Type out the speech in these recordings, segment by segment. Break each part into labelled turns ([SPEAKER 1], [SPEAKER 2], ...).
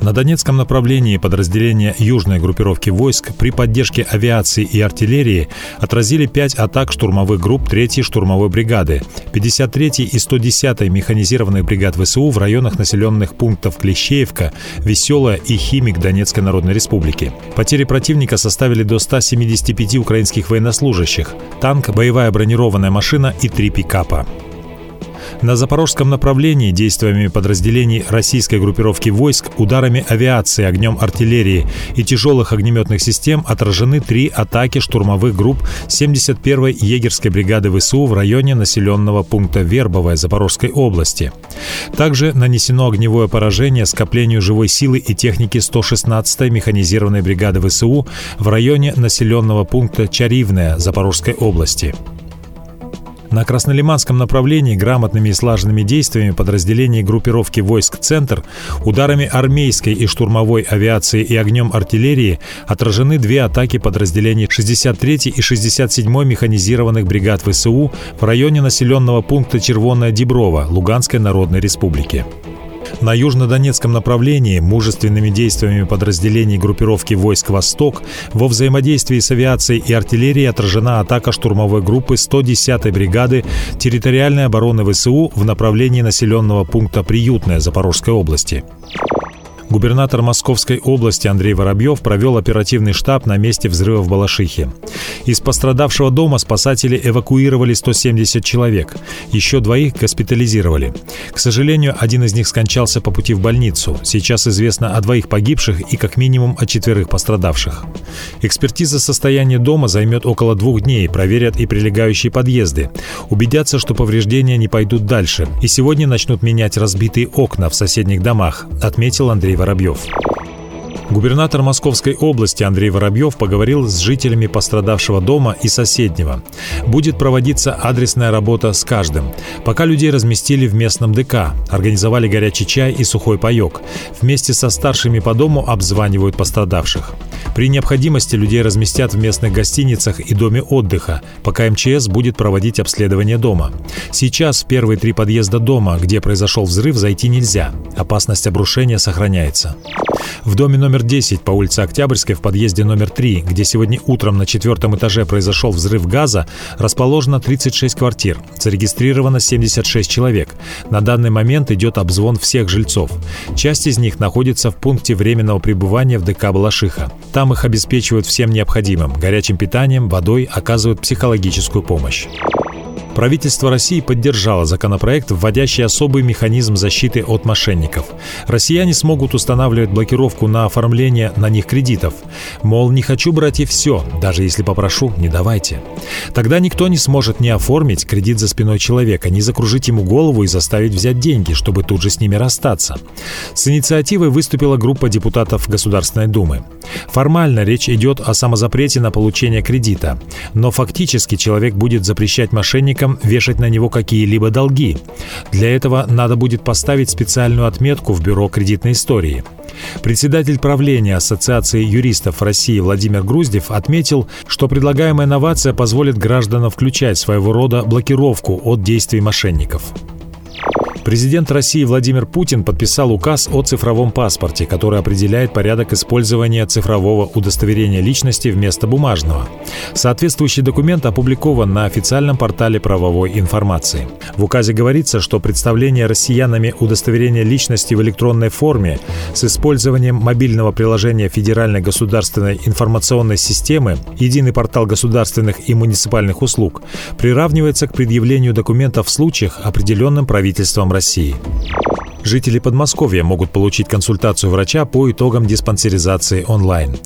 [SPEAKER 1] На Донецком направлении подразделения южной группировки войск при поддержке авиации и артиллерии отразили пять атак штурмовых групп 3-й штурмовой бригады, 53-й и 110-й механизированных бригад ВСУ в районах населенных пунктов Клещеевка, Веселая и Химик Донецкой Народной Республики. Потери противника составили до 175 украинских военнослужащих, танк, боевая бронированная машина и три пикапа. На запорожском направлении действиями подразделений российской группировки войск, ударами авиации, огнем артиллерии и тяжелых огнеметных систем отражены три атаки штурмовых групп 71-й егерской бригады ВСУ в районе населенного пункта Вербовая Запорожской области. Также нанесено огневое поражение скоплению живой силы и техники 116-й механизированной бригады ВСУ в районе населенного пункта Чаривная Запорожской области. На Краснолиманском направлении грамотными и слаженными действиями подразделений группировки войск «Центр» ударами армейской и штурмовой авиации и огнем артиллерии отражены две атаки подразделений 63-й и 67-й механизированных бригад ВСУ в районе населенного пункта Червонная Деброва Луганской Народной Республики. На южнодонецком направлении мужественными действиями подразделений группировки войск «Восток» во взаимодействии с авиацией и артиллерией отражена атака штурмовой группы 110-й бригады территориальной обороны ВСУ в направлении населенного пункта Приютная Запорожской области. Губернатор Московской области Андрей Воробьев провел оперативный штаб на месте взрыва в Балашихе. Из пострадавшего дома спасатели эвакуировали 170 человек. Еще двоих госпитализировали. К сожалению, один из них скончался по пути в больницу. Сейчас известно о двоих погибших и как минимум о четверых пострадавших. Экспертиза состояния дома займет около двух дней, проверят и прилегающие подъезды. Убедятся, что повреждения не пойдут дальше. И сегодня начнут менять разбитые окна в соседних домах, отметил Андрей Воробьев. Воробьев. Губернатор Московской области Андрей Воробьев поговорил с жителями пострадавшего дома и соседнего. Будет проводиться адресная работа с каждым. Пока людей разместили в местном ДК, организовали горячий чай и сухой паек. Вместе со старшими по дому обзванивают пострадавших. При необходимости людей разместят в местных гостиницах и доме отдыха, пока МЧС будет проводить обследование дома. Сейчас в первые три подъезда дома, где произошел взрыв, зайти нельзя. Опасность обрушения сохраняется. В доме номер 10 по улице Октябрьской в подъезде номер 3, где сегодня утром на четвертом этаже произошел взрыв газа, расположено 36 квартир. Зарегистрировано 76 человек. На данный момент идет обзвон всех жильцов. Часть из них находится в пункте временного пребывания в ДК Балашиха. Там их обеспечивают всем необходимым – горячим питанием, водой, оказывают психологическую помощь. Правительство России поддержало законопроект, вводящий особый механизм защиты от мошенников. Россияне смогут устанавливать блокировку на оформление на них кредитов. Мол, не хочу брать и все, даже если попрошу, не давайте. Тогда никто не сможет не оформить кредит за спиной человека, не закружить ему голову и заставить взять деньги, чтобы тут же с ними расстаться. С инициативой выступила группа депутатов Государственной Думы. Формально речь идет о самозапрете на получение кредита, но фактически человек будет запрещать мошенникам мошенникам вешать на него какие-либо долги. Для этого надо будет поставить специальную отметку в Бюро кредитной истории. Председатель правления Ассоциации юристов России Владимир Груздев отметил, что предлагаемая новация позволит гражданам включать своего рода блокировку от действий мошенников. Президент России Владимир Путин подписал указ о цифровом паспорте, который определяет порядок использования цифрового удостоверения личности вместо бумажного. Соответствующий документ опубликован на официальном портале правовой информации. В указе говорится, что представление россиянами удостоверения личности в электронной форме с использованием мобильного приложения Федеральной государственной информационной системы «Единый портал государственных и муниципальных услуг» приравнивается к предъявлению документов в случаях, определенным правительством России. Жители Подмосковья могут получить консультацию врача по итогам диспансеризации онлайн.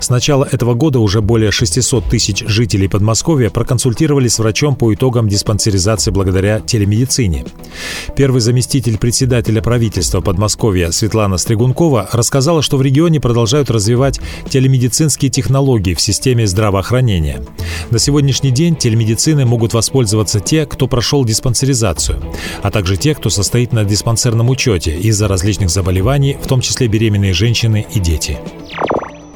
[SPEAKER 1] С начала этого года уже более 600 тысяч жителей Подмосковья проконсультировались с врачом по итогам диспансеризации благодаря телемедицине. Первый заместитель председателя правительства Подмосковья Светлана Стригункова рассказала, что в регионе продолжают развивать телемедицинские технологии в системе здравоохранения. На сегодняшний день телемедициной могут воспользоваться те, кто прошел диспансеризацию, а также те, кто состоит на диспансерном учете из-за различных заболеваний, в том числе беременные женщины и дети.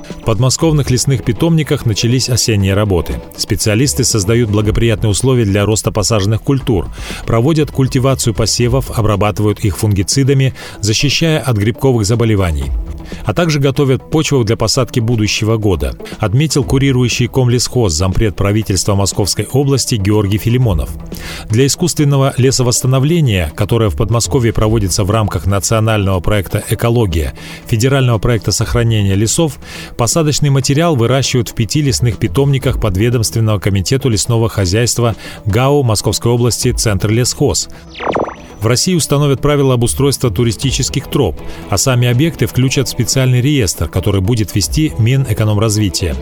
[SPEAKER 1] В подмосковных лесных питомниках начались осенние работы. Специалисты создают благоприятные условия для роста посаженных культур, проводят культивацию посевов, обрабатывают их фунгицидами, защищая от грибковых заболеваний а также готовят почву для посадки будущего года, отметил курирующий комлесхоз зампред правительства Московской области Георгий Филимонов. Для искусственного лесовосстановления, которое в Подмосковье проводится в рамках национального проекта «Экология», федерального проекта сохранения лесов, посадочный материал выращивают в пяти лесных питомниках подведомственного комитету лесного хозяйства ГАУ Московской области «Центр лесхоз». В России установят правила обустройства туристических троп, а сами объекты включат в специальный реестр, который будет вести Минэкономразвития.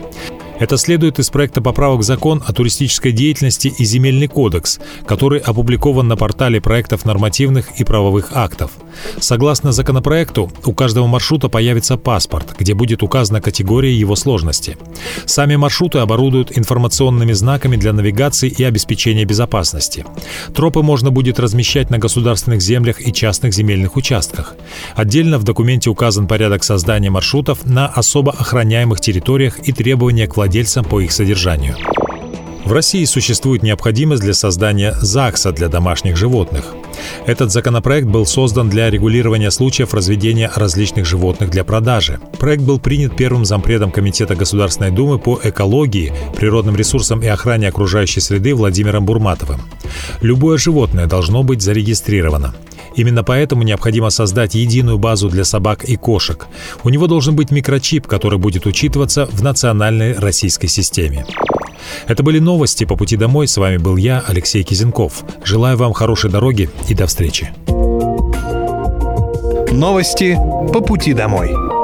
[SPEAKER 1] Это следует из проекта поправок закон о туристической деятельности и земельный кодекс, который опубликован на портале проектов нормативных и правовых актов. Согласно законопроекту, у каждого маршрута появится паспорт, где будет указана категория его сложности. Сами маршруты оборудуют информационными знаками для навигации и обеспечения безопасности. Тропы можно будет размещать на государственных землях и частных земельных участках. Отдельно в документе указан порядок создания маршрутов на особо охраняемых территориях и требования к владельцам по их содержанию. В России существует необходимость для создания ЗАГСа для домашних животных. Этот законопроект был создан для регулирования случаев разведения различных животных для продажи. Проект был принят первым зампредом Комитета Государственной Думы по экологии, природным ресурсам и охране окружающей среды Владимиром Бурматовым. Любое животное должно быть зарегистрировано. Именно поэтому необходимо создать единую базу для собак и кошек. У него должен быть микрочип, который будет учитываться в национальной российской системе. Это были новости по пути домой. С вами был я, Алексей Кизенков. Желаю вам хорошей дороги и до встречи.
[SPEAKER 2] Новости по пути домой.